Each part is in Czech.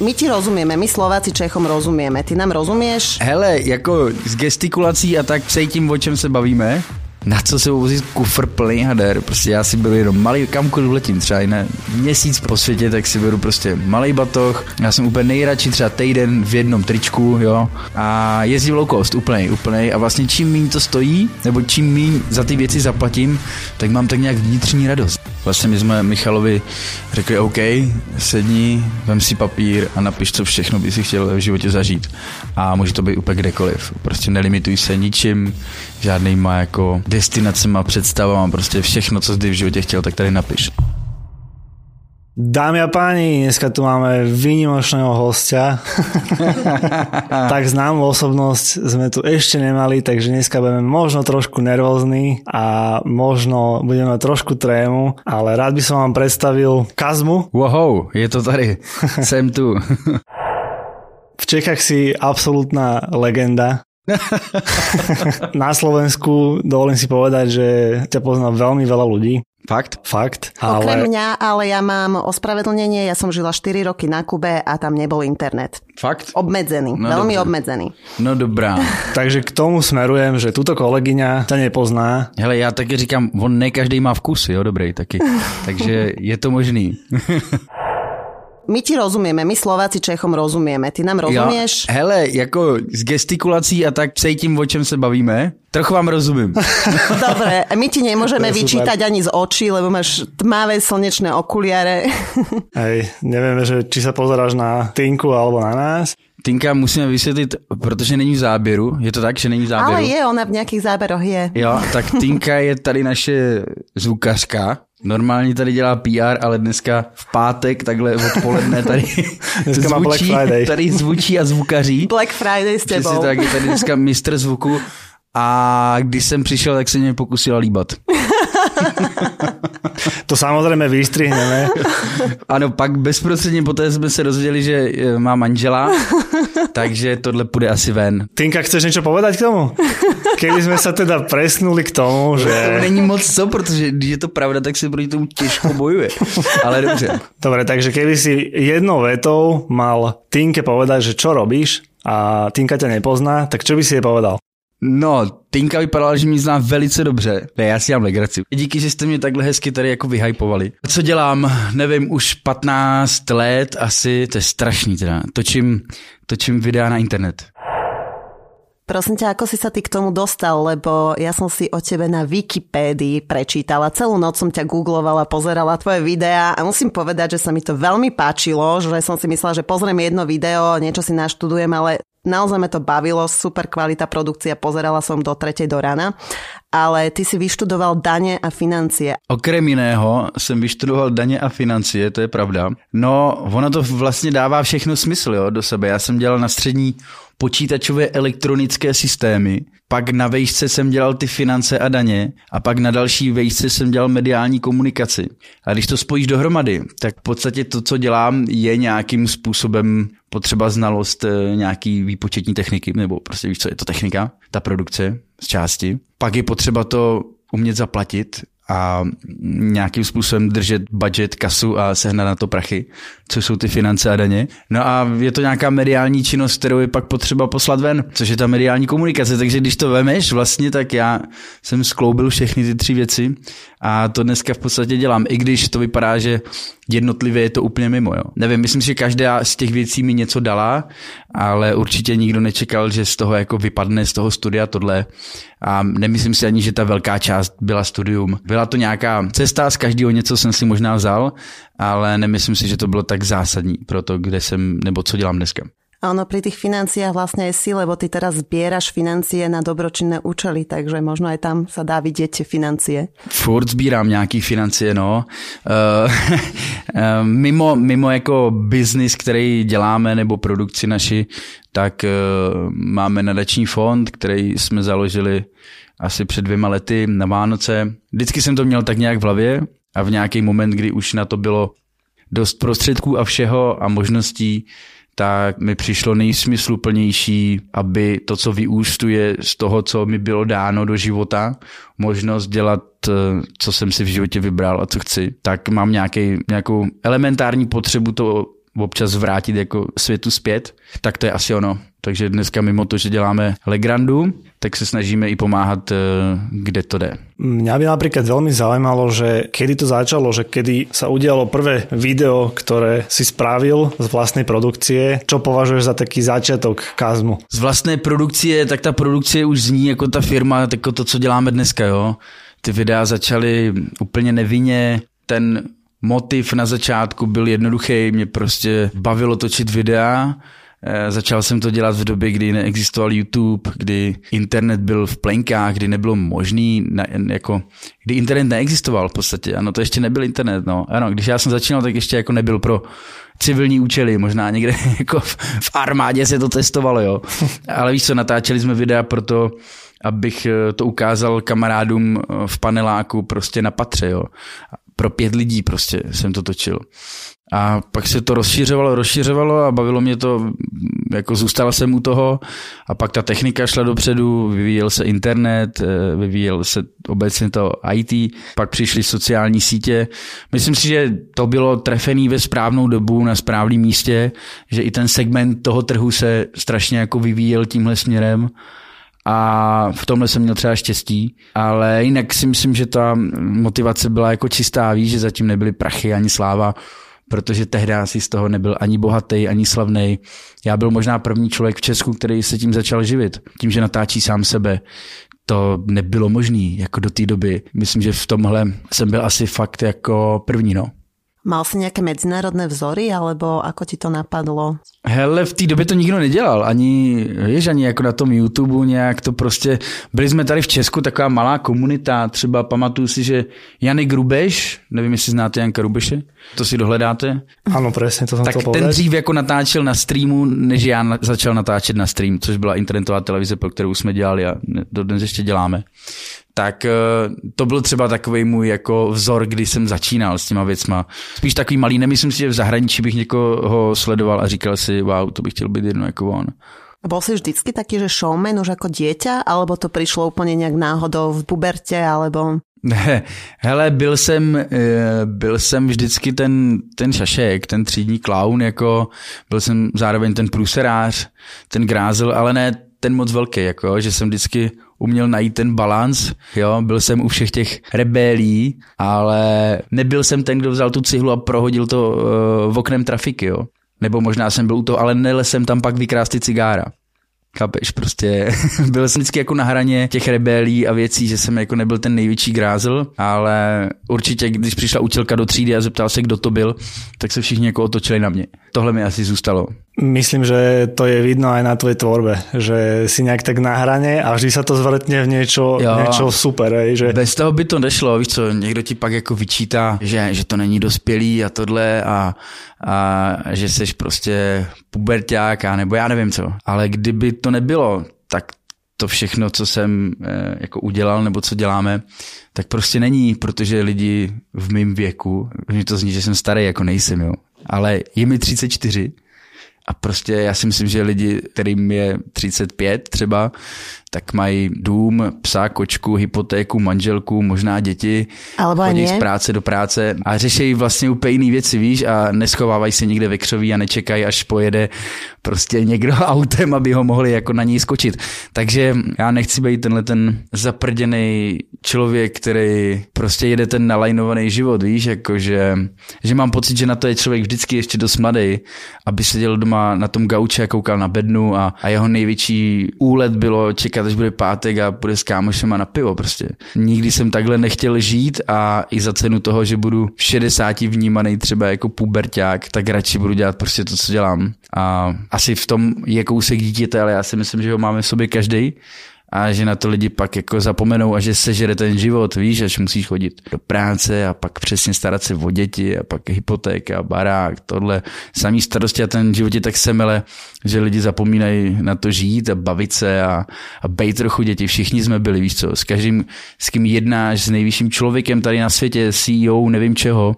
My ti rozumieme, my Slováci Čechom rozumieme. Ty nám rozumieš? Hele, jako s gestikulací a tak tím, o čem se bavíme na co se vozit kufr plný hader, prostě já si beru jenom malý, kamkoliv letím, třeba i na měsíc po světě, tak si beru prostě malý batoh, já jsem úplně nejradši třeba týden v jednom tričku, jo, a jezdím low cost, úplnej, úplnej a vlastně čím méně to stojí, nebo čím méně za ty věci zaplatím, tak mám tak nějak vnitřní radost. Vlastně my jsme Michalovi řekli, OK, sedni, vem si papír a napiš, co všechno by si chtěl v životě zažít. A může to být úplně kdekoliv. Prostě nelimituj se ničím, žádnýma jako destinacema, představama, prostě všechno, co jsi v životě chtěl, tak tady napiš. Dámy a páni, dneska tu máme výnimočného hostia. tak známú osobnosť sme tu ešte nemali, takže dneska budeme možno trošku nervózni a možno budeme trošku trému, ale rád by som vám predstavil Kazmu. Wow, je to tady. Jsem tu. v Čechách si absolútna legenda. Na Slovensku dovolím si povedať, že ťa pozná veľmi veľa ľudí. Fakt? Fakt. Ale... Okrem mňa, ale ja mám ospravedlnenie, ja som žila 4 roky na Kube a tam nebol internet. Fakt? Obmedzený, no veľmi dobře. obmedzený. No dobrá. Takže k tomu smerujem, že tuto kolegyňa ťa nepozná. Hele, já taky říkám, on ne každý má vkus, jo, dobrý taky. Takže je to možný. My ti rozumieme, my Slováci Čechom rozumieme. Ty nám rozumieš? Jo, hele, jako s gestikulací a tak tím, o čem se bavíme, trochu vám rozumím. Dobre, my ti nemôžeme vyčítať ani z očí, lebo máš tmavé slnečné okuliare. Hej, nevieme, že či sa pozeráš na Tinku alebo na nás. Tinka musíme vysvětlit, protože není v záběru. Je to tak, že není v záběru? Ale je, ona v nějakých záběroch je. Jo, tak Tinka je tady naše zvukařka. Normálně tady dělá PR, ale dneska v pátek, takhle odpoledne tady dneska zvučí, má Black Friday. tady zvučí a zvukaří. Black Friday s tebou. Přesně tak, je tady dneska mistr zvuku a když jsem přišel, tak se mě pokusila líbat. to samozřejmě vystrihneme. Ano, pak bezprostředně poté jsme se dozvěděli, že e, má manžela, takže tohle půjde asi ven. Tinka, chceš něco povedať k tomu? Keby jsme se teda presnuli k tomu, že... To není moc co, protože když je to pravda, tak se proti tomu těžko bojuje. Ale dobře. Dobre, takže keby si jednou vetou mal Tinke povedať, že čo robíš a Tinka tě nepozná, tak čo by si je povedal? No, Tinka vypadala, že mě zná velice dobře. Ne, já si mám legraci. Díky, že jste mě takhle hezky tady jako vyhypovali. Co dělám? Nevím, už 15 let asi, to je strašný teda. Točím, točím videa na internet. Prosím ťa, ako si sa ty k tomu dostal, lebo ja som si o tebe na Wikipédii prečítala. Celú noc som ťa googlovala, pozerala tvoje videá a musím povedať, že sa mi to veľmi páčilo, že som si myslela, že pozriem jedno video, niečo si naštudujem, ale naozaj ma to bavilo, super kvalita produkcia, pozerala som do tretej do rána, ale ty si vyštudoval daně a financie. Okrem jiného jsem vyštudoval daně a financie, to je pravda. No, ono to vlastně dává všechno smysl jo, do sebe. Já jsem dělal na střední počítačové elektronické systémy, pak na vejšce jsem dělal ty finance a daně a pak na další vejšce jsem dělal mediální komunikaci. A když to spojíš dohromady, tak v podstatě to, co dělám, je nějakým způsobem potřeba znalost eh, nějaký výpočetní techniky, nebo prostě víš, co je to technika, ta produkce z části. Pak je potřeba to umět zaplatit a nějakým způsobem držet budget, kasu a sehnat na to prachy, co jsou ty finance a daně. No a je to nějaká mediální činnost, kterou je pak potřeba poslat ven, což je ta mediální komunikace. Takže když to vemeš vlastně, tak já jsem skloubil všechny ty tři věci a to dneska v podstatě dělám, i když to vypadá, že jednotlivě je to úplně mimo. Jo. Nevím, myslím, že každá z těch věcí mi něco dala, ale určitě nikdo nečekal, že z toho jako vypadne z toho studia tohle. A nemyslím si ani, že ta velká část byla studium. Byla to nějaká cesta, z každého něco jsem si možná vzal, ale nemyslím si, že to bylo tak zásadní pro to, kde jsem nebo co dělám dneska. A ono pri tých financiách vlastne je si, lebo ty teraz zbieraš financie na dobročinné účely, takže možno aj tam sa dá vidieť financie. Furt sbírám nějaký financie, no. Uh, mimo, mimo jako biznis, který děláme, nebo produkci naši, tak uh, máme nadační fond, který jsme založili asi před dvěma lety na Vánoce. Vždycky jsem to měl tak nějak v hlavě a v nějaký moment, kdy už na to bylo dost prostředků a všeho a možností, tak mi přišlo nejsmysluplnější, aby to, co vyústuje z toho, co mi bylo dáno do života, možnost dělat, eh, co jsem si v životě vybral a co chci, tak mám nějaký, nějakou elementární potřebu to občas vrátit jako světu zpět, tak to je asi ono. Takže dneska mimo to, že děláme Legrandu, tak se snažíme i pomáhat, eh, kde to jde. Mňa by napríklad veľmi zaujímalo, že kedy to začalo, že kedy sa udialo prvé video, ktoré si spravil z vlastnej produkcie. Čo považuješ za taký začiatok Kazmu? Z vlastné produkcie, tak ta produkcie už zní jako ta firma, jako to, co děláme dneska, jo. Ty videa začaly úplně nevinně, ten motiv na začátku byl jednoduchý, mě prostě bavilo točit videa, Eh, začal jsem to dělat v době, kdy neexistoval YouTube, kdy internet byl v plenkách, kdy nebylo možný, jako, kdy internet neexistoval v podstatě. Ano, to ještě nebyl internet. No. Ano, když já jsem začínal, tak ještě jako nebyl pro civilní účely, možná někde jako v, v armádě se to testovalo, jo. Ale víš co, natáčeli jsme videa proto, abych eh, to ukázal kamarádům eh, v paneláku prostě na patře, jo. Pro pět lidí prostě jsem to točil. A pak se to rozšiřovalo, rozšiřovalo a bavilo mě to, jako zůstal jsem u toho a pak ta technika šla dopředu, vyvíjel se internet, eh, vyvíjel se obecně to IT, pak přišly sociální sítě. Myslím si, že to bylo trefený ve správnou dobu na správném místě, že i ten segment toho trhu se strašně jako vyvíjel tímhle směrem a v tomhle jsem měl třeba štěstí, ale jinak si myslím, že ta motivace byla jako čistá, víš, že zatím nebyly prachy ani sláva, protože tehdy asi z toho nebyl ani bohatý, ani slavný. Já byl možná první člověk v Česku, který se tím začal živit, tím, že natáčí sám sebe. To nebylo možné jako do té doby. Myslím, že v tomhle jsem byl asi fakt jako první, no. Mal si nějaké medzinárodné vzory, alebo ako ti to napadlo? Hele, v té době to nikdo nedělal, ani, víš, ani jako na tom YouTube nějak. To prostě, byli jsme tady v Česku taková malá komunita, třeba pamatuju si, že Jany Grubeš, nevím, jestli znáte Janka Rubeše, to si dohledáte. Ano, přesně, to jsem Tak to ten dřív jako natáčel na streamu, než já na, začal natáčet na stream, což byla internetová televize, pro kterou jsme dělali a dodnes ještě děláme tak eh, to byl třeba takový můj jako vzor, kdy jsem začínal s těma věcma. Spíš takový malý, nemyslím si, že v zahraničí bych někoho sledoval a říkal si, wow, to bych chtěl být jedno jako on. Bol si vždycky taký, že showman už ako dieťa, alebo to přišlo úplně nějak náhodou v puberte, alebo... Ne, hele, byl jsem, eh, byl jsem vždycky ten, ten šašek, ten třídní klaun, jako byl jsem zároveň ten průserář, ten grázel, ale ne ten moc velký, jako, že jsem vždycky uměl najít ten balans, jo, byl jsem u všech těch rebelí, ale nebyl jsem ten, kdo vzal tu cihlu a prohodil to uh, v oknem trafiky, jo. Nebo možná jsem byl u toho, ale nele jsem tam pak vykrást ty cigára. Chápeš, prostě byl jsem vždycky jako na hraně těch rebelí a věcí, že jsem jako nebyl ten největší grázel, ale určitě, když přišla učitelka do třídy a zeptal se, kdo to byl, tak se všichni jako otočili na mě. Tohle mi asi zůstalo. Myslím, že to je vidno aj na tvojej tvorbe, že si nejak tak na hraně a vždy sa to zvrtne v niečo, jo, super. Hej, že... Bez toho by to nešlo, víš co, někdo ti pak jako vyčítá, že, že to není dospělý a tohle a, a že jsi prostě puberták a nebo já nevím co. Ale kdyby to nebylo, tak to všechno, co jsem eh, jako udělal nebo co děláme, tak prostě není, protože lidi v mém věku, mě to zní, že jsem starý, jako nejsem, jo. Ale je mi 34 a prostě já si myslím, že lidi, kterým je 35 třeba, tak mají dům, psa, kočku, hypotéku, manželku, možná děti, Alebo chodí z práce do práce a řeší vlastně úplně jiné věci, víš, a neschovávají se někde ve křoví a nečekají, až pojede prostě někdo autem, aby ho mohli jako na něj skočit. Takže já nechci být tenhle ten zaprděný člověk, který prostě jede ten nalajnovaný život, víš, jako že, že mám pocit, že na to je člověk vždycky ještě dost mladý, aby seděl doma na tom gauče a koukal na bednu a, a jeho největší úlet bylo čekat, až bude pátek a bude s kámošema na pivo prostě. Nikdy jsem takhle nechtěl žít a i za cenu toho, že budu v 60 vnímaný třeba jako puberták, tak radši budu dělat prostě to, co dělám. A asi v tom je kousek dítěte, ale já si myslím, že ho máme v sobě každý a že na to lidi pak jako zapomenou a že sežere ten život, víš, až musíš chodit do práce a pak přesně starat se o děti a pak hypotéka, barák, tohle, samý starosti a ten život je tak semele, že lidi zapomínají na to žít a bavit se a, a bejt trochu děti. Všichni jsme byli, víš co, s každým, s kým jednáš, s nejvyšším člověkem tady na světě, CEO, nevím čeho,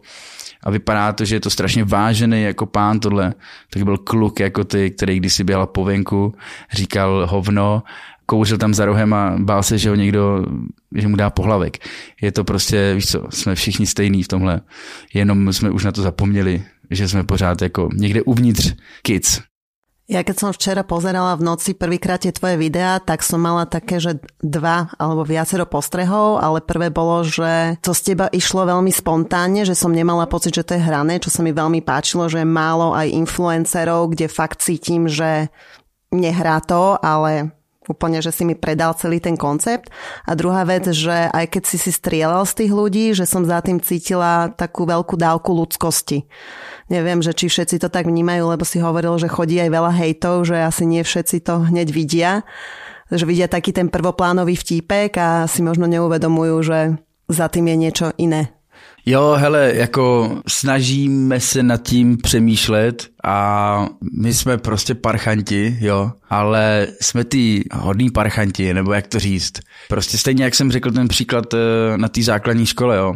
a vypadá to, že je to strašně vážený jako pán tohle, tak byl kluk jako ty, který když si běhal po venku, říkal hovno kouřil tam za rohem a bál se, že ho někdo, že mu dá pohlavek. Je to prostě, víš co, jsme všichni stejní v tomhle, jenom jsme už na to zapomněli, že jsme pořád jako někde uvnitř kids. Ja keď som včera pozerala v noci prvýkrát tie tvoje videá, tak som mala také, že dva alebo viacero postrehov, ale prvé bolo, že to z teba išlo veľmi spontánne, že som nemala pocit, že to je hrané, čo sa mi veľmi páčilo, že je málo aj influencerov, kde fakt cítim, že nehrá to, ale úplne, že si mi predal celý ten koncept. A druhá vec, že aj keď si si strieľal z tých ľudí, že som za tým cítila takú veľkú dávku ľudskosti. Neviem, že či všetci to tak vnímajú, lebo si hovoril, že chodí aj veľa hejtov, že asi nie všetci to hneď vidia. Že vidia taký ten prvoplánový vtípek a si možno neuvedomujú, že za tým je niečo iné. Jo, hele, jako snažíme se nad tím přemýšlet a my jsme prostě parchanti, jo, ale jsme ty hodní parchanti, nebo jak to říct. Prostě stejně, jak jsem řekl ten příklad eh, na té základní škole, jo.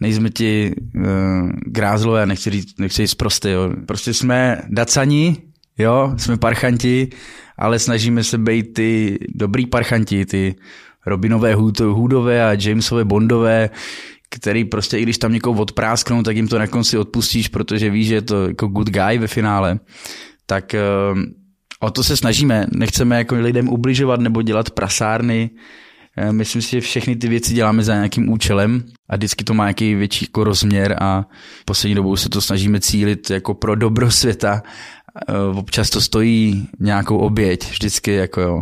Nejsme ti uh, grázlové, nechci říct, nechci říct prostě, jo. Prostě jsme dacani, jo, jsme parchanti, ale snažíme se být ty dobrý parchanti, ty Robinové Hoodové a Jamesové Bondové, který prostě, i když tam někoho odprásknou, tak jim to na konci odpustíš, protože víš, že je to jako good guy ve finále. Tak uh, o to se snažíme. Nechceme jako lidem ubližovat nebo dělat prasárny. Uh, myslím si, že všechny ty věci děláme za nějakým účelem a vždycky to má nějaký větší jako rozměr a poslední dobou se to snažíme cílit jako pro dobro světa. Uh, občas to stojí nějakou oběť, vždycky jako jo.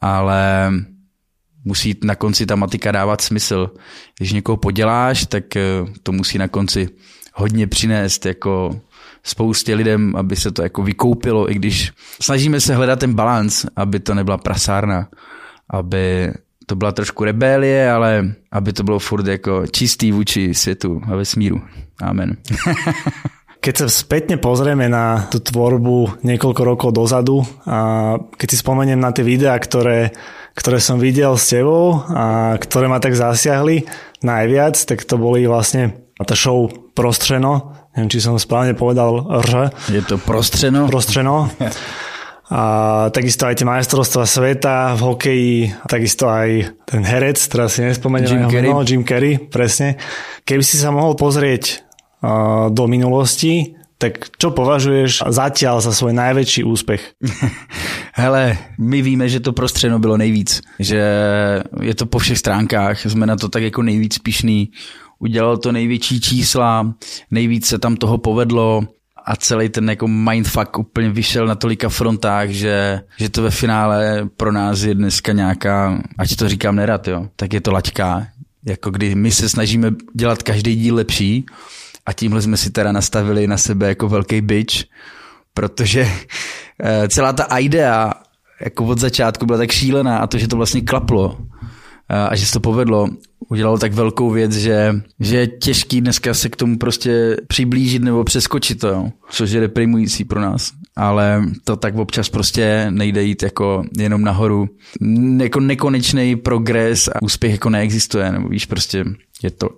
Ale musí na konci ta matika dávat smysl. Když někoho poděláš, tak eh, to musí na konci hodně přinést jako spoustě lidem, aby se to jako vykoupilo, i když snažíme se hledat ten balans, aby to nebyla prasárna, aby to byla trošku rebélie, ale aby to bylo furt jako čistý vůči světu a vesmíru. Amen. Keď sa spätne pozrieme na tú tvorbu niekoľko rokov dozadu a keď si spomeniem na tie videá, ktoré ktoré som videl s tebou a ktoré ma tak zasiahli najviac, tak to boli vlastne tá show Prostřeno, neviem, či som správne povedal R. Je to Prostřeno? Prostřeno. A takisto aj tie majstrovstvá sveta v hokeji, takisto aj ten herec, teraz si nespomeniem Jim Carrey. No, Jim Carrey, presne. Keby si sa mohol pozrieť do minulosti, tak čo považuješ zatiaľ za svoj najväčší úspech? Hele, my víme, že to prostřeno bylo nejvíc, že je to po všech stránkách, jsme na to tak jako nejvíc pišný, udělal to největší čísla, nejvíc se tam toho povedlo a celý ten jako mindfuck úplně vyšel na tolika frontách, že, že to ve finále pro nás je dneska nějaká, ať to říkám nerad, jo, tak je to laťka, jako kdy my se snažíme dělat každý díl lepší, a tímhle jsme si teda nastavili na sebe jako velký bitch, protože eh, celá ta idea jako od začátku byla tak šílená a to, že to vlastně klaplo eh, a že se to povedlo, udělalo tak velkou věc, že, že je těžký dneska se k tomu prostě přiblížit nebo přeskočit to, jo, což je deprimující pro nás. Ale to tak občas prostě nejde jít jako jenom nahoru. Jako nekonečný progres a úspěch jako neexistuje, nebo víš, prostě je to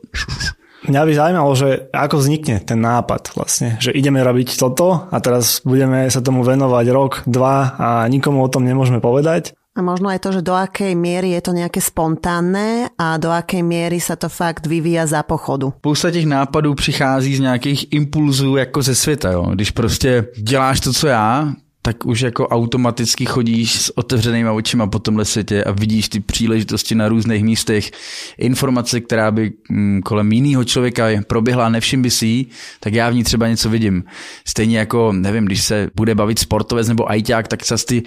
Mňa by zaujímalo, že ako vznikne ten nápad vlastne, že ideme robiť toto a teraz budeme sa tomu venovať rok, dva a nikomu o tom nemôžeme povedať. A možno aj to, že do akej miery je to nejaké spontánne a do akej miery sa to fakt vyvíja za pochodu. Spousta těch nápadů přichází z nějakých impulzů jako ze světa. Jo. Když prostě děláš to, co já, tak už jako automaticky chodíš s otevřenýma očima po tomhle světě a vidíš ty příležitosti na různých místech. Informace, která by mm, kolem jiného člověka proběhla, nevšim by si jí, tak já v ní třeba něco vidím. Stejně jako, nevím, když se bude bavit sportovec nebo ajťák, tak zase ty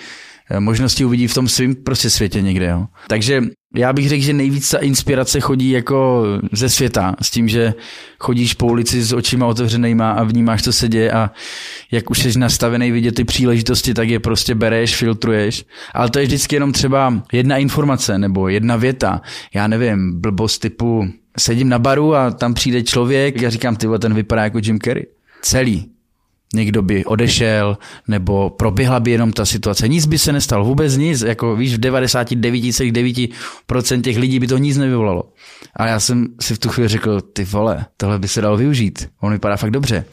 možnosti uvidí v tom svém prostě světě někde. Jo. Takže já bych řekl, že nejvíc ta inspirace chodí jako ze světa, s tím, že chodíš po ulici s očima otevřenýma a vnímáš, co se děje a jak už jsi nastavený vidět ty příležitosti, tak je prostě bereš, filtruješ. Ale to je vždycky jenom třeba jedna informace nebo jedna věta. Já nevím, blbost typu sedím na baru a tam přijde člověk, já říkám, ty ten vypadá jako Jim Carrey. Celý. Někdo by odešel, nebo proběhla by jenom ta situace. Nic by se nestalo, vůbec nic, jako víš, v 99,9% těch lidí by to nic nevyvolalo. A já jsem si v tu chvíli řekl, ty vole, tohle by se dalo využít, on vypadá fakt dobře.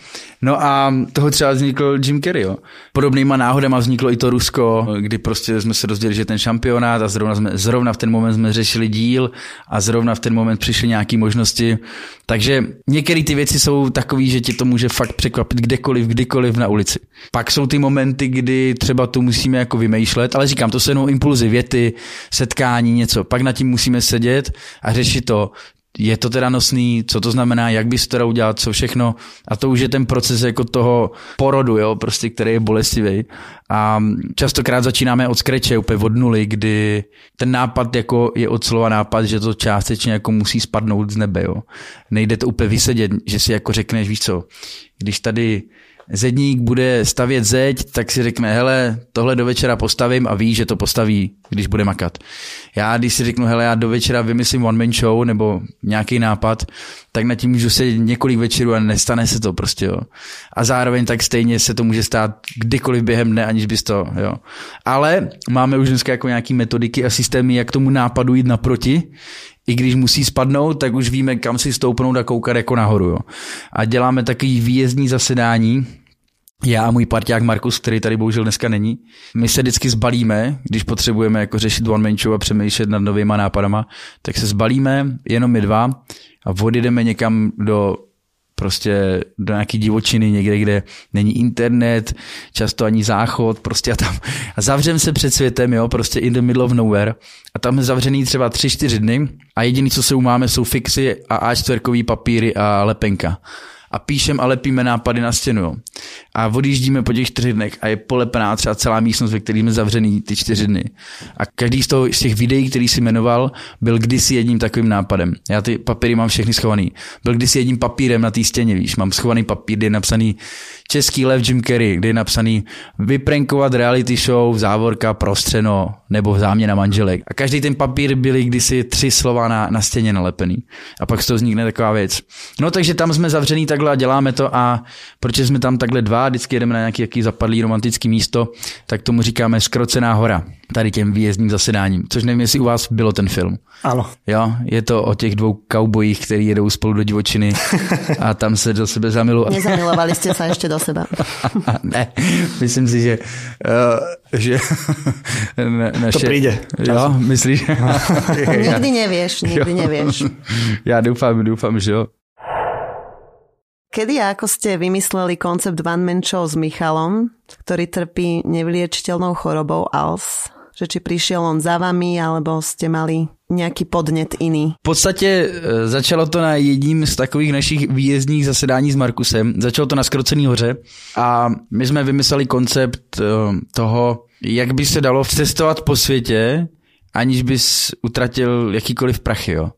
No a toho třeba vznikl Jim Carrey, jo. Podobnýma náhodama vzniklo i to Rusko, kdy prostě jsme se dozvěděli, že ten šampionát a zrovna, jsme, zrovna v ten moment jsme řešili díl a zrovna v ten moment přišly nějaké možnosti. Takže některé ty věci jsou takové, že tě to může fakt překvapit kdekoliv, kdykoliv na ulici. Pak jsou ty momenty, kdy třeba tu musíme jako vymýšlet, ale říkám, to jsou jenom impulzy, věty, setkání, něco. Pak nad tím musíme sedět a řešit to, je to teda nosný, co to znamená, jak bys to teda udělal, co všechno. A to už je ten proces jako toho porodu, jo, prostě, který je bolestivý. A častokrát začínáme od skreče, úplně od nuly, kdy ten nápad jako je od slova nápad, že to částečně jako musí spadnout z nebe, jo. Nejde to úplně vysedět, že si jako řekneš, víš co, když tady zedník bude stavět zeď, tak si řekne, hele, tohle do večera postavím a ví, že to postaví, když bude makat. Já, když si řeknu, hele, já do večera vymyslím one man show nebo nějaký nápad, tak na tím můžu sedět několik večerů a nestane se to prostě, jo. A zároveň tak stejně se to může stát kdykoliv během dne, aniž bys to, jo. Ale máme už dneska jako nějaký metodiky a systémy, jak tomu nápadu jít naproti, i když musí spadnout, tak už víme, kam si stoupnout a koukat jako nahoru. Jo. A děláme takový výjezdní zasedání, já a můj parťák Markus, který tady bohužel dneska není, my se vždycky zbalíme, když potřebujeme jako řešit one man show a přemýšlet nad novýma nápadama, tak se zbalíme, jenom my dva a odjedeme někam do prostě do nějaký divočiny, někde, kde není internet, často ani záchod, prostě a tam a zavřem se před světem, jo, prostě in the middle of nowhere. A tam je zavřený třeba tři, čtyři dny a jediný, co se umáme, jsou fixy a A4 papíry a lepenka a píšem a lepíme nápady na stěnu. Jo. A odjíždíme po těch čtyři dnech a je polepená třeba celá místnost, ve které jsme zavřený ty čtyři dny. A každý z, toho, z těch videí, který si jmenoval, byl kdysi jedním takovým nápadem. Já ty papíry mám všechny schovaný. Byl kdysi jedním papírem na té stěně, víš. Mám schovaný papír, kde je napsaný Český lev Jim Carrey, kde je napsaný vyprenkovat reality show, závorka, prostřeno nebo záměna manželek. A každý ten papír byly kdysi tři slova na, na stěně nalepený. A pak z toho vznikne taková věc. No takže tam jsme zavřený takhle a děláme to a proč jsme tam takhle dva, vždycky jedeme na nějaký jaký zapadlý romantický místo, tak tomu říkáme skrocená hora tady těm výjezdním zasedáním, což nevím, jestli u vás bylo ten film. Ano. Jo, je to o těch dvou kaubojích, kteří jedou spolu do divočiny a tam se do sebe zamilují. Nezamilovali jste se ještě do sebe. ne, myslím si, že, uh, že naše... To přijde. Jo, myslíš? nikdy nevíš, nikdy nevíš. Já doufám, doufám, že jo. Kedy a ako ste vymysleli koncept One Man Show s Michalom, ktorý trpí nevyliečiteľnou chorobou ALS? Že či prišiel on za vami, alebo ste mali nějaký podnět jiný? V podstatě e, začalo to na jedním z takových našich výjezdních zasedání s Markusem. Začalo to na Skrocený hoře a my jsme vymysleli koncept e, toho, jak by se dalo cestovat po světě, aniž bys utratil jakýkoliv prachy. Jo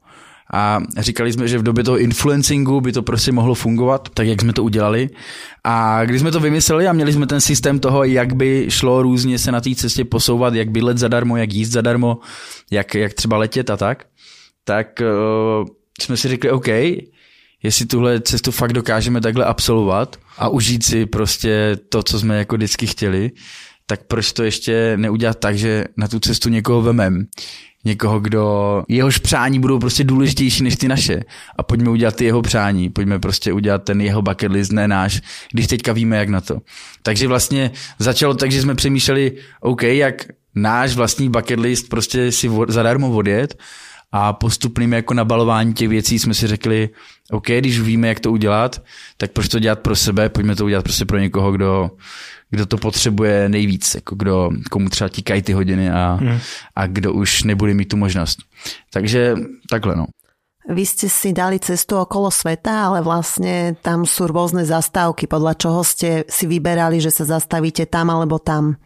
a říkali jsme, že v době toho influencingu by to prostě mohlo fungovat, tak jak jsme to udělali. A když jsme to vymysleli a měli jsme ten systém toho, jak by šlo různě se na té cestě posouvat, jak by let zadarmo, jak jíst zadarmo, jak, jak třeba letět a tak, tak uh, jsme si řekli, OK, jestli tuhle cestu fakt dokážeme takhle absolvovat a užít si prostě to, co jsme jako vždycky chtěli, tak proč to ještě neudělat tak, že na tu cestu někoho vemem někoho, kdo jehož přání budou prostě důležitější než ty naše. A pojďme udělat ty jeho přání, pojďme prostě udělat ten jeho bucket list, ne náš, když teďka víme, jak na to. Takže vlastně začalo tak, že jsme přemýšleli, OK, jak náš vlastní bucket list prostě si zadarmo odjet a postupným jako nabalování těch věcí jsme si řekli, OK, když víme, jak to udělat, tak proč to dělat pro sebe, pojďme to udělat prostě pro někoho, kdo, kdo to potřebuje nejvíc, jako kdo, komu třeba tíkají ty hodiny a, hmm. a kdo už nebude mít tu možnost. Takže takhle no. Vy ste si dali cestu okolo sveta, ale vlastne tam sú rôzne zastávky, podľa čoho ste si vyberali, že sa zastavíte tam alebo tam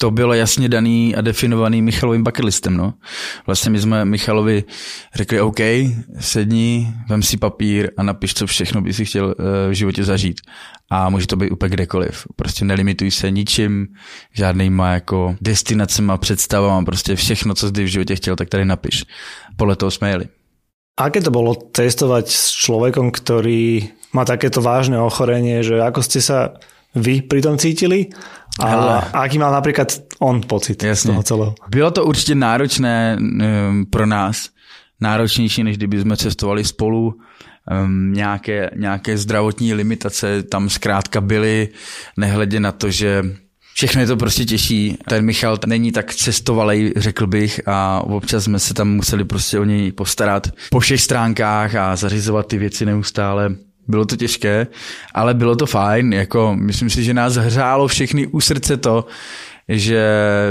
to bylo jasně daný a definovaný Michalovým bucketlistem. No. Vlastně my jsme Michalovi řekli, OK, sedni, vem si papír a napiš, co všechno by si chtěl eh, v životě zažít. A může to být úplně kdekoliv. Prostě nelimituj se ničím, žádnýma jako destinacema, představama, prostě všechno, co jsi v životě chtěl, tak tady napiš. Podle toho jsme jeli. Aké to bolo testovať s človekom, ktorý má takéto vážne ochorenie, že ako ste sa vy pri tom cítili a, a aký mal napríklad on pocit Jasně. z toho celého. Bylo to určitě náročné um, pro nás, náročnější, než kdyby jsme cestovali spolu. Um, nějaké, nějaké zdravotní limitace tam zkrátka byly, nehledě na to, že Všechno je to prostě těžší. Ten Michal není tak cestovalej, řekl bych, a občas jsme se tam museli prostě o něj postarat po všech stránkách a zařizovat ty věci neustále. Bylo to těžké, ale bylo to fajn. Jako, myslím si, že nás hřálo všechny u srdce to, že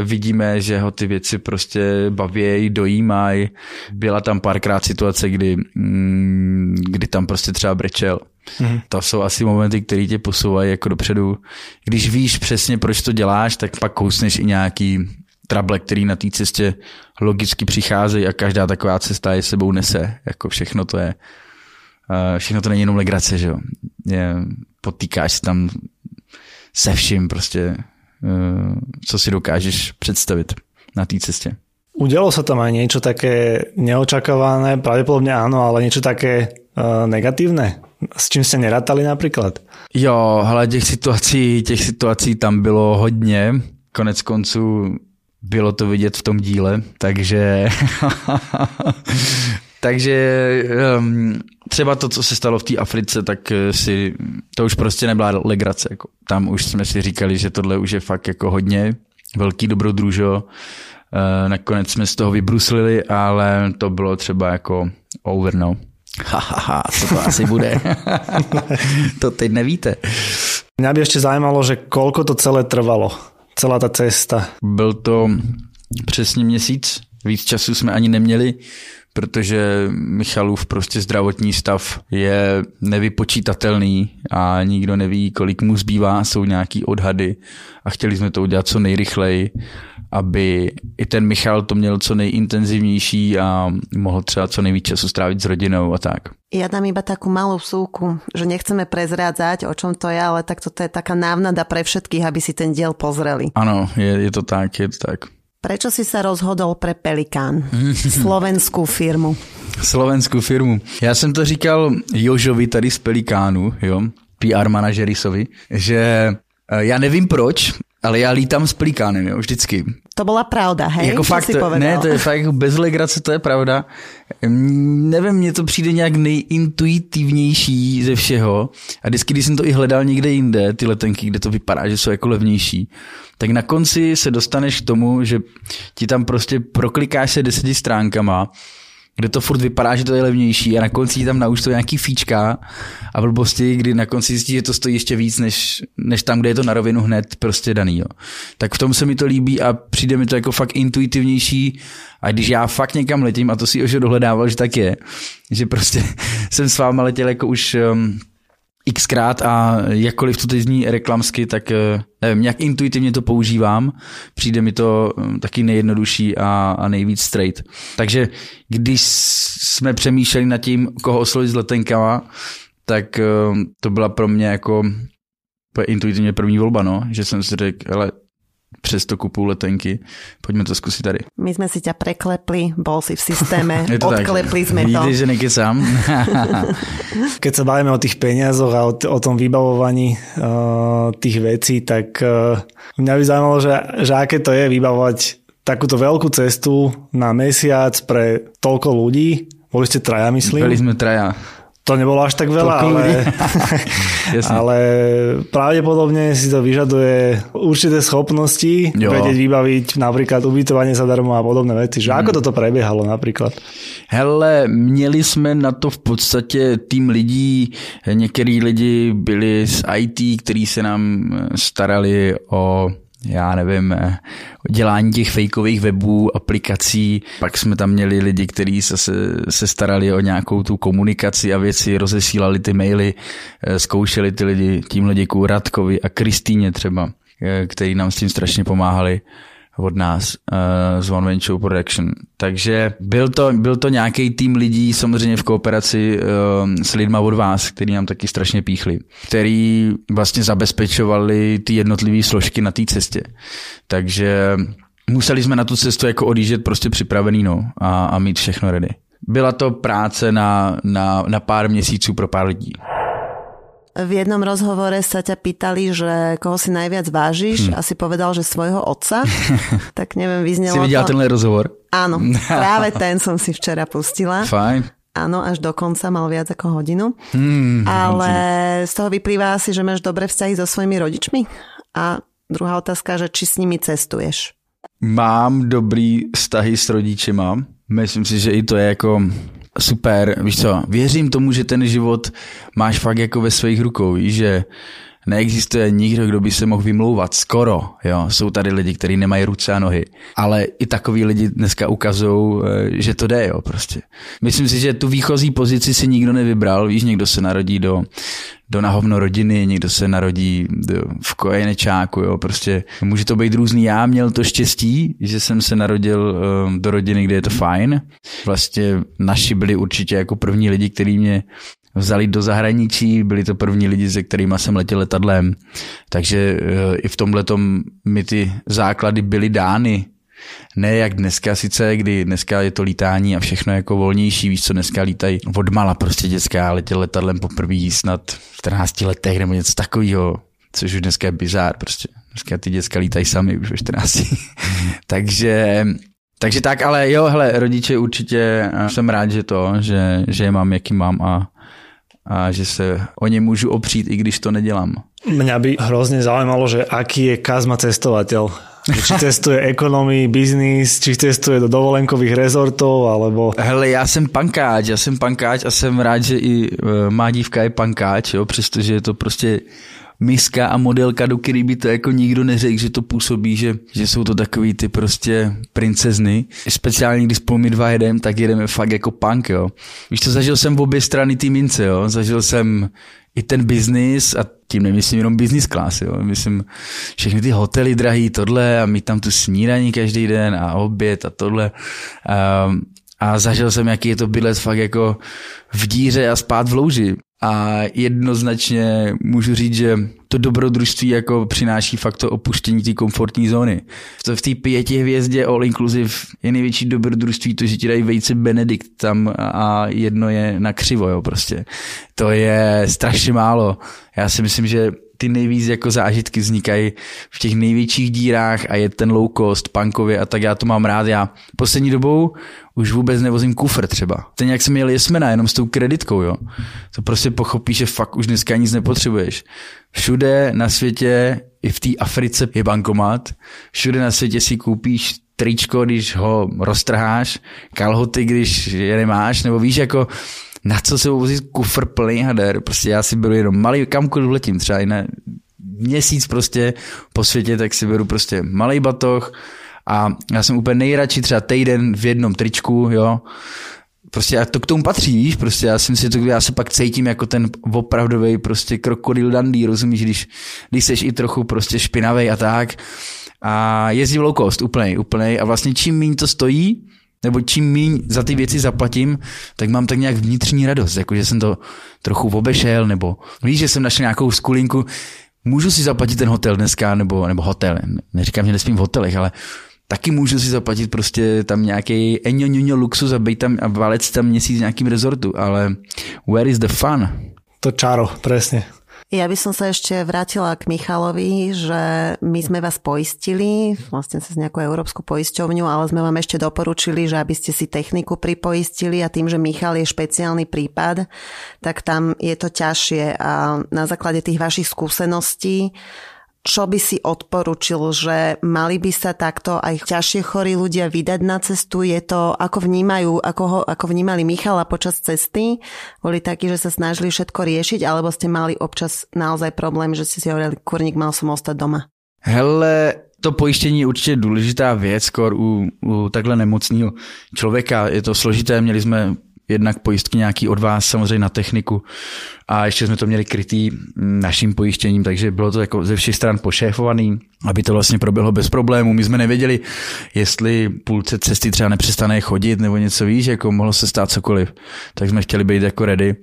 vidíme, že ho ty věci prostě baví, dojímají. Byla tam párkrát situace, kdy, mm, kdy tam prostě třeba brečel. Mm. To jsou asi momenty, které tě posouvají jako dopředu. Když víš přesně, proč to děláš, tak pak kousneš i nějaký trable, který na té cestě logicky přicházejí a každá taková cesta je sebou nese. Jako všechno to je, všechno to není jenom legrace, že jo. Je, potýkáš se tam se vším prostě Eh, co si dokážeš představit na té cestě. Udělalo sa tam aj niečo také neočakávané, pravděpodobně áno, ale niečo také uh, negatívne? S čím ste nerátali například? Jo, ale těch situací, těch situací tam bylo hodně. Konec konců bylo to vidět v tom díle, takže takže um, třeba to, co se stalo v té Africe, tak eh, si, to už prostě nebyla legrace. Jako. Tam už jsme si říkali, že tohle už je fakt jako hodně velký dobrodružo. Uh, nakonec jsme z toho vybruslili, ale to bylo třeba jako over no. Ha, ha, ha, co to asi bude? to teď nevíte. Mňa by ještě zajímalo, že kolko to celé trvalo, celá ta cesta. Byl to přesně měsíc, víc času jsme ani neměli protože Michalův prostě zdravotní stav je nevypočítatelný a nikdo neví, kolik mu zbývá, jsou nějaký odhady a chtěli jsme to udělat co nejrychleji, aby i ten Michal to měl co nejintenzivnější a mohl třeba co nejvíc času strávit s rodinou a tak. Ja dám iba takú malú súku, že nechceme prezrádzať, o čom to je, ale tak toto je taká návnada pre všetkých, aby si ten diel pozreli. Ano, je, je to tak, je to tak. Prečo si sa rozhodol pre Pelikán, slovenskou firmu? Slovenskou firmu. Já jsem to říkal Jožovi tady z Pelikánu, jo, PR manažerisovi, že eh, já nevím proč, ale já lítám s pelikánem, jo, vždycky. To byla pravda, hej? Jako fakt, ne, to je fakt bez legrace, to je pravda. Nevím, mně to přijde nějak nejintuitivnější ze všeho. A vždycky, když jsem to i hledal někde jinde, ty letenky, kde to vypadá, že jsou jako levnější, tak na konci se dostaneš k tomu, že ti tam prostě proklikáš se deseti stránkama kde to furt vypadá, že to je levnější a na konci tam to nějaký fíčka a blbosti, kdy na konci zjistí, že to stojí ještě víc, než, než tam, kde je to na rovinu hned prostě daný. Jo. Tak v tom se mi to líbí a přijde mi to jako fakt intuitivnější a když já fakt někam letím, a to si už dohledával, že tak je, že prostě jsem s váma letěl jako už um, xkrát a jakkoliv to teď zní reklamsky, tak eh, nevím, nějak intuitivně to používám, přijde mi to hm, taky nejjednodušší a, a nejvíc straight. Takže když jsme přemýšleli nad tím, koho oslovit s letenkama, tak eh, to byla pro mě jako intuitivně první volba, no, že jsem si řekl, ale přesto kupu letenky. Pojďme to zkusit tady. My jsme si tě preklepli, bol si v systéme, odklepli jsme to. Vidíte, že nekecám. Keď sa bavíme o tých peniazoch a o, o tom vybavovaní uh, tých vecí, tak uh, mňa by zaujímalo, že, že aké to je vybavovať takúto veľkú cestu na mesiac pre toľko ľudí. Boli ste traja, myslím? Byli sme traja to nebolo až tak veľa, ale, ale pravdepodobne si to vyžaduje určité schopnosti, jo. vedieť vybaviť napríklad ubytovanie zadarmo a podobné veci. Že hmm. ako toto prebiehalo napríklad? Hele, měli jsme na to v podstatě tým lidí, některý lidi byli z IT, kteří se nám starali o já nevím, eh, dělání těch fejkových webů, aplikací. Pak jsme tam měli lidi, kteří se, se starali o nějakou tu komunikaci a věci, rozesílali ty maily, eh, zkoušeli ty lidi, tímhle děkuju Radkovi a Kristýně třeba, eh, který nám s tím strašně pomáhali od nás uh, z One Venture Production. Takže byl to, byl to nějaký tým lidí, samozřejmě v kooperaci uh, s lidma od vás, který nám taky strašně píchli, který vlastně zabezpečovali ty jednotlivé složky na té cestě. Takže museli jsme na tu cestu jako odjíždět prostě připravený no, a, a mít všechno ready. Byla to práce na, na, na pár měsíců pro pár lidí. V jednom rozhovore sa ťa pýtali, že koho si najviac vážiš hm. a si povedal, že svojho otca. tak neviem, vyznelo Si videl to... tenhle rozhovor? Áno, práve ten som si včera pustila. Fajn. Áno, až do konca mal viac ako hodinu. Hmm, Ale z toho vyplýva asi, že máš dobré vzťahy so svojimi rodičmi? A druhá otázka, že či s nimi cestuješ? Mám dobrý vztahy s rodičima. Myslím si, že i to je jako super, víš co, věřím tomu, že ten život máš fakt jako ve svých rukou, víš, že neexistuje nikdo, kdo by se mohl vymlouvat. Skoro, jo. Jsou tady lidi, kteří nemají ruce a nohy. Ale i takový lidi dneska ukazují, eh, že to jde, jo, prostě. Myslím si, že tu výchozí pozici si nikdo nevybral. Víš, někdo se narodí do, do nahovno rodiny, někdo se narodí v kojenečáku, jo, prostě může to být různý. Já měl to štěstí, že jsem se narodil um, do rodiny, kde je to fajn. Vlastně naši byli určitě jako první lidi, kteří mě vzali do zahraničí, byli to první lidi, se kterými jsem letěl letadlem, takže uh, i v tomhle mi ty základy byly dány. Ne jak dneska sice, kdy dneska je to lítání a všechno jako volnější, víš co, dneska lítají odmala prostě dětská, letěl letadlem poprvé snad v 14 letech nebo něco takového, což už dneska je bizár prostě. Dneska ty děcka lítají sami už ve 14. takže takže tak, ale jo, hele, rodiče určitě jsem rád, že to, že, že je mám, jaký mám a a že se o ně můžu opřít, i když to nedělám. Mňa by hrozně zajímalo, že aký je Kazma cestovateľ. Či cestuje ekonomii, biznis, či cestuje do dovolenkových rezortov, alebo... Hele, já jsem pankáč, já jsem pankáč a jsem rád, že i e, má dívka je pankáč, jo, přestože je to prostě miska a modelka, do který by to jako nikdo neřekl, že to působí, že, že jsou to takový ty prostě princezny. Speciálně když spolu my dva jedeme, tak jedeme fakt jako punk, jo. Víš co, zažil jsem v obě strany té mince, jo. Zažil jsem i ten biznis a tím nemyslím jenom business class, jo. Myslím všechny ty hotely drahý, tohle a mít tam tu snídaní každý den a oběd a tohle. Um, a zažil jsem, jaký je to bydlet fakt jako v díře a spát v louži. A jednoznačně můžu říct, že to dobrodružství jako přináší fakt to opuštění té komfortní zóny. To v té pěti hvězdě all inclusive je největší dobrodružství to, že ti dají vejce Benedikt tam a jedno je na křivo, jo, prostě. To je strašně málo. Já si myslím, že ty nejvíc jako zážitky vznikají v těch největších dírách a je ten low cost, punkově a tak já to mám rád. Já poslední dobou už vůbec nevozím kufr třeba. Ten jak jsem měl jesmena, jenom s tou kreditkou, jo. To prostě pochopíš, že fakt už dneska nic nepotřebuješ. Všude na světě, i v té Africe je bankomat, všude na světě si koupíš tričko, když ho roztrháš, kalhoty, když je nemáš, nebo víš, jako na co se vozit kufr plný hader, prostě já si beru jenom malý, kamkoliv letím, třeba i na měsíc prostě po světě, tak si beru prostě malý batoh. A já jsem úplně nejradši třeba týden v jednom tričku, jo, prostě a to k tomu patří, víš, prostě já si myslím, že to, já se pak cítím jako ten opravdový prostě krokodil dandý, rozumíš, když, když seš i trochu prostě špinavý a tak. A jezdím low cost, úplnej, úplnej. A vlastně čím méně to stojí, nebo čím míň za ty věci zaplatím, tak mám tak nějak vnitřní radost, jako že jsem to trochu obešel, nebo víš, že jsem našel nějakou skulinku, můžu si zaplatit ten hotel dneska, nebo, nebo hotel, neříkám, že nespím v hotelech, ale taky můžu si zaplatit prostě tam nějaký enjo luxus a být tam a valec tam měsíc v nějakým rezortu, ale where is the fun? To čaro, presne. Ja by som sa ešte vrátila k Michalovi, že my sme vás poistili, vlastne cez nejakú európsku poisťovňu, ale sme vám ešte doporučili, že aby ste si techniku pripoistili a tým, že Michal je špeciálny prípad, tak tam je to ťažšie a na základe tých vašich skúseností čo by si odporučil, že mali by sa takto aj ťažšie chorí ľudia vydať na cestu? Je to, ako vnímajú, ako, ho, ako vnímali Michala počas cesty? Boli takí, že sa snažili všetko riešiť, alebo ste mali občas naozaj problém, že ste si hovorili, kurník, mal som ostať doma? Hele, to pojištění je určitě důležitá věc, skoro u, u takhle nemocného člověka. Je to složité, měli jsme jednak pojistky nějaký od vás samozřejmě na techniku a ještě jsme to měli krytý naším pojištěním, takže bylo to jako ze všech stran pošéfovaný, aby to vlastně proběhlo bez problémů. My jsme nevěděli, jestli půlce cesty třeba nepřestane chodit nebo něco víš, jako mohlo se stát cokoliv. Tak jsme chtěli být jako ready.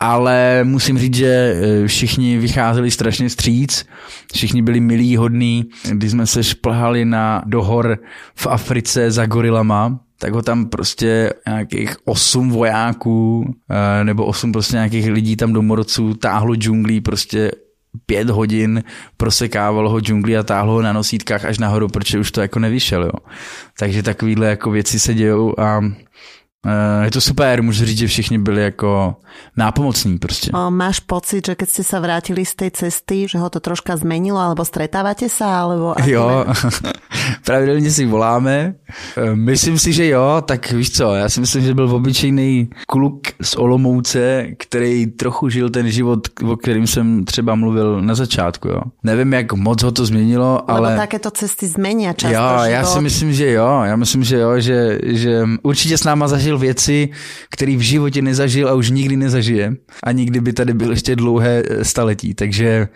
Ale musím říct, že e, všichni vycházeli strašně stříc, všichni byli milí, hodní. Když jsme se šplhali na dohor v Africe za gorilama, tak ho tam prostě nějakých osm vojáků eh, nebo osm prostě nějakých lidí tam do morodců táhlo džunglí prostě pět hodin prosekávalo ho džungli a táhlo ho na nosítkách až nahoru, protože už to jako nevyšel, jo. Takže takovýhle jako věci se dějou a je to super, můžu říct, že všichni byli jako nápomocní prostě. O, máš pocit, že keď ste sa vrátili z tej cesty, že ho to troška zmenilo, alebo stretávate sa, alebo... Jo, pravidelně si voláme. E, myslím si, že jo, tak víš co, já si myslím, že byl obyčejný kluk z Olomouce, který trochu žil ten život, o kterým jsem třeba mluvil na začátku, jo. Nevím, jak moc ho to změnilo, ale... Lebo takéto cesty zmenia často Jo, život. já si myslím, že jo, já myslím, že jo, že, že určitě s náma zažil věci, které v životě nezažil a už nikdy nezažije. A nikdy by tady byl ještě dlouhé eh, staletí, takže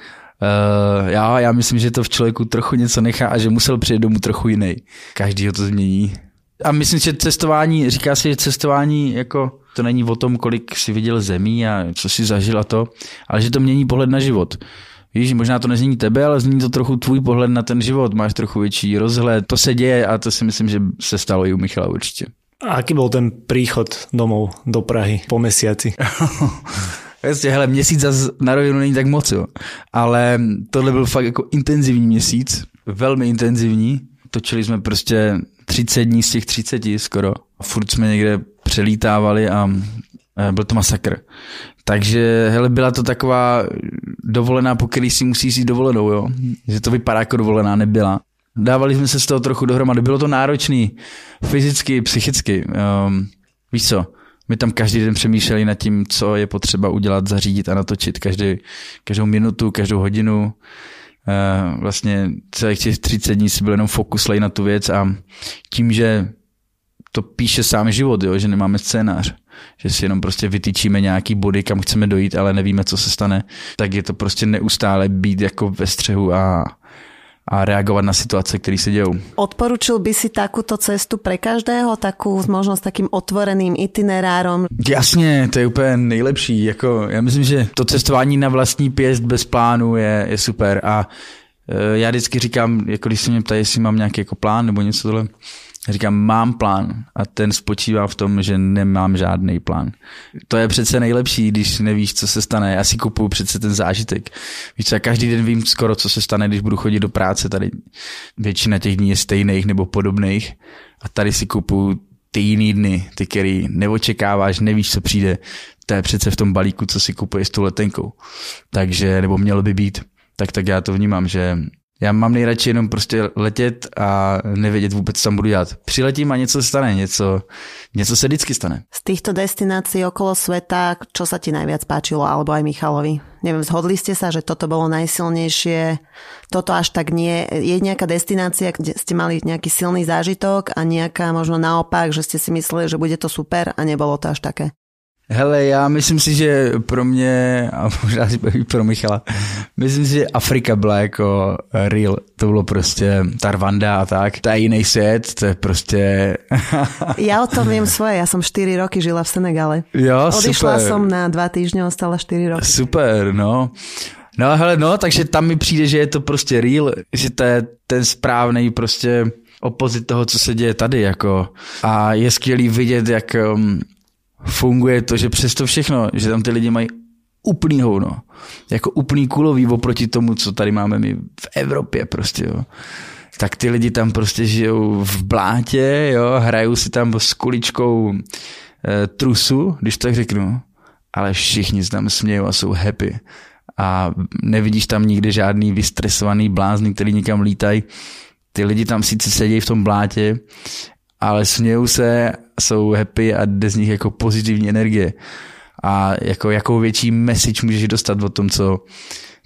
Uh, já, já myslím, že to v člověku trochu něco nechá a že musel přijet domů trochu jiný. Každý ho to změní. A myslím, že cestování, říká se, že cestování jako to není o tom, kolik si viděl zemí a co si zažil a to, ale že to mění pohled na život. Víš, možná to nezmění tebe, ale změní to trochu tvůj pohled na ten život. Máš trochu větší rozhled. To se děje a to si myslím, že se stalo i u Michala určitě. Aký bol ten príchod domov do Prahy po mesiaci? Jasně, hele, měsíc zase na rovinu není tak moc, jo. Ale tohle byl fakt jako intenzivní měsíc, velmi intenzivní. Točili jsme prostě 30 dní z těch 30 skoro. Furt jsme někde přelítávali a byl to masakr. Takže hele, byla to taková dovolená, po který si musíš jít dovolenou, jo. Že to vypadá jako dovolená, nebyla. Dávali jsme se z toho trochu dohromady. Bylo to náročný, fyzicky, psychicky. Um, víš co, my tam každý den přemýšleli nad tím, co je potřeba udělat, zařídit a natočit každý, každou minutu, každou hodinu. Uh, vlastně celých těch 30 dní si byl jenom fokuslej na tu věc a tím, že to píše sám život, jo, že nemáme scénář, že si jenom prostě vytýčíme nějaký body, kam chceme dojít, ale nevíme, co se stane, tak je to prostě neustále být jako ve střehu a a reagovat na situace, které se dějou. Odporučil by si takúto cestu pre každého, takú možno s takým otvoreným itinerárom? Jasně, to je úplně nejlepší. Jako, já myslím, že to cestování na vlastní pěst bez plánu je, je super a e, já vždycky říkám, jako když se mě ptají, jestli mám nějaký jako plán nebo něco tohle, Říkám, mám plán a ten spočívá v tom, že nemám žádný plán. To je přece nejlepší, když nevíš, co se stane. Já si kupuju přece ten zážitek. Víš já každý den vím skoro, co se stane, když budu chodit do práce. Tady většina těch dní je stejných nebo podobných a tady si kupuju ty jiný dny, ty, který neočekáváš, nevíš, co přijde. To je přece v tom balíku, co si kupuješ s tou letenkou. Takže, nebo mělo by být. Tak, tak já to vnímám, že já mám nejradši jenom prostě letět a nevědět vůbec, co tam budu dělat. Přiletím a něco se stane, něco, něco se vždycky stane. Z týchto destinácií okolo sveta, čo sa ti najviac páčilo, alebo aj Michalovi? Neviem, zhodli ste sa, že toto bolo najsilnejšie, toto až tak nie. Je nejaká destinácia, kde ste mali nejaký silný zážitok a nejaká možno naopak, že ste si mysleli, že bude to super a nebolo to až také? Hele, já myslím si, že pro mě, a možná si i pro Michala, myslím si, že Afrika byla jako real. To bylo prostě ta Rwanda a tak. To je jiný svět, to je prostě... ja o tom viem svoje, ja som 4 roky žila v Senegale. Jo, Odišla super. som na 2 týždne, ostala 4 roky. Super, no. No hele, no, takže tam mi přijde, že je to prostě real, že to je ten správný prostě opozit toho, co se děje tady, jako. A je skvělý vidět, jak um, funguje to, že přesto všechno, že tam ty lidi mají úplný hovno. Jako úplný kulový oproti tomu, co tady máme my v Evropě prostě, jo. Tak ty lidi tam prostě žijou v blátě, jo, hrajou si tam s kuličkou e, trusu, když tak řeknu, ale všichni se tam smějou a jsou happy. A nevidíš tam nikdy žádný vystresovaný blázny, který nikam lítají. Ty lidi tam sice sedí v tom blátě, ale smějou se, jsou happy a jde z nich jako pozitivní energie. A jako jakou větší message můžeš dostat o tom, co,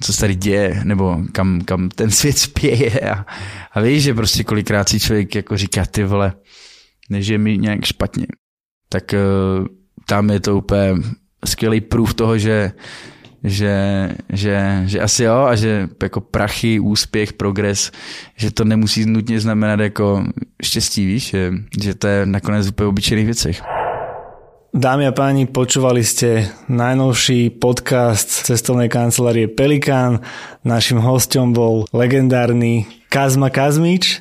co se tady děje, nebo kam, kam ten svět spěje. A, a víš, že prostě kolikrát si člověk jako říká, ty vole, než je mi nějak špatně. Tak uh, tam je to úplně skvělý proof toho, že že, že, že asi jo a že jako prachy, úspěch, progres, že to nemusí nutně znamenat jako štěstí, víš, že, že to je nakonec úplně obyčejných věcech. Dámy a páni, počúvali ste najnovší podcast cestovnej kancelárie Pelikán. Našim hostom bol legendárny Kazma Kazmič.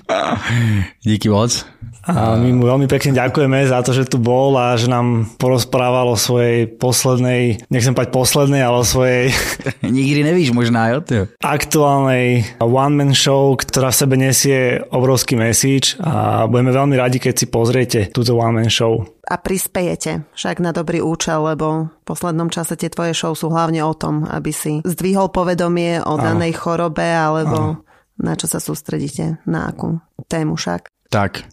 Díky moc. A my mu veľmi pekne ďakujeme za to, že tu bol a že nám porozprával o svojej poslednej, nechcem pať poslednej, ale o svojej... Nikdy nevíš, možná, jo, ty. Aktuálnej one-man show, ktorá v sebe nesie obrovský message a budeme veľmi radi, keď si pozriete túto one-man show. A prispejete však na dobrý účel, lebo v poslednom čase tie tvoje show sú hlavne o tom, aby si zdvihol povedomie o danej chorobe alebo na čo sa sústredíte, na akú tému však. Tak,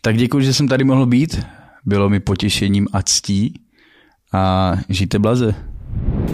tak děkuji, že jsem tady mohl být. Bylo mi potěšením a ctí. A žijte blaze.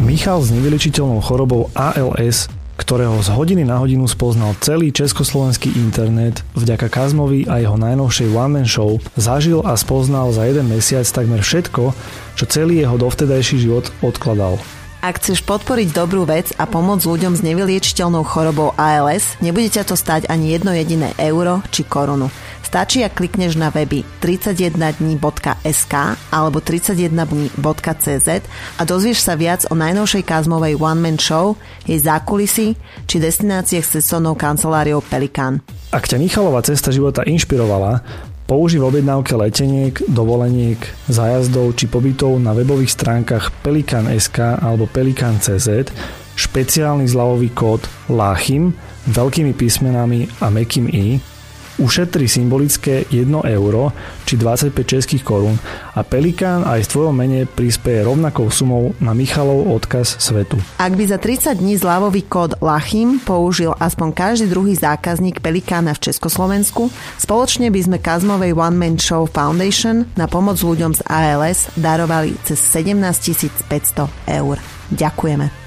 Michal s nevylečiteľnou chorobou ALS, ktorého z hodiny na hodinu spoznal celý československý internet, vďaka Kazmovi a jeho najnovšej one-man show zažil a spoznal za jeden mesiac takmer všetko, čo celý jeho dovtedajší život odkladal. Ak chceš podporiť dobrú vec a pomôcť ľuďom s nevyliečiteľnou chorobou ALS, nebude ťa to stať ani jedno jediné euro či korunu. Stačí, ak klikneš na weby 31dní.sk alebo 31dní.cz a dozvieš sa viac o najnovšej Kazmovej one-man show, jej zákulisí či destináciách s cestovnou kanceláriou Pelikán. Ak ťa Michalova cesta života inšpirovala, použij v objednávke leteniek, dovoleniek, zájazdov či pobytov na webových stránkach pelikan.sk alebo pelikan.cz špeciálny zľavový kód LACHIM veľkými písmenami a mekým i ušetri symbolické 1 euro či 25 českých korún a Pelikán aj v tvojom mene prispieje rovnakou sumou na Michalov odkaz svetu. Ak by za 30 dní zľavový kód LACHIM použil aspoň každý druhý zákazník Pelikána v Československu, spoločne by sme Kazmovej One Man Show Foundation na pomoc ľuďom z ALS darovali cez 17 500 eur. Ďakujeme.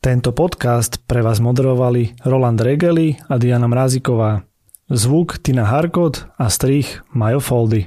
Tento podcast pre vás moderovali Roland Regeli a Diana Mráziková. Zvuk Tina Harkot a strich Majo Foldy.